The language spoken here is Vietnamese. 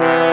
Yeah.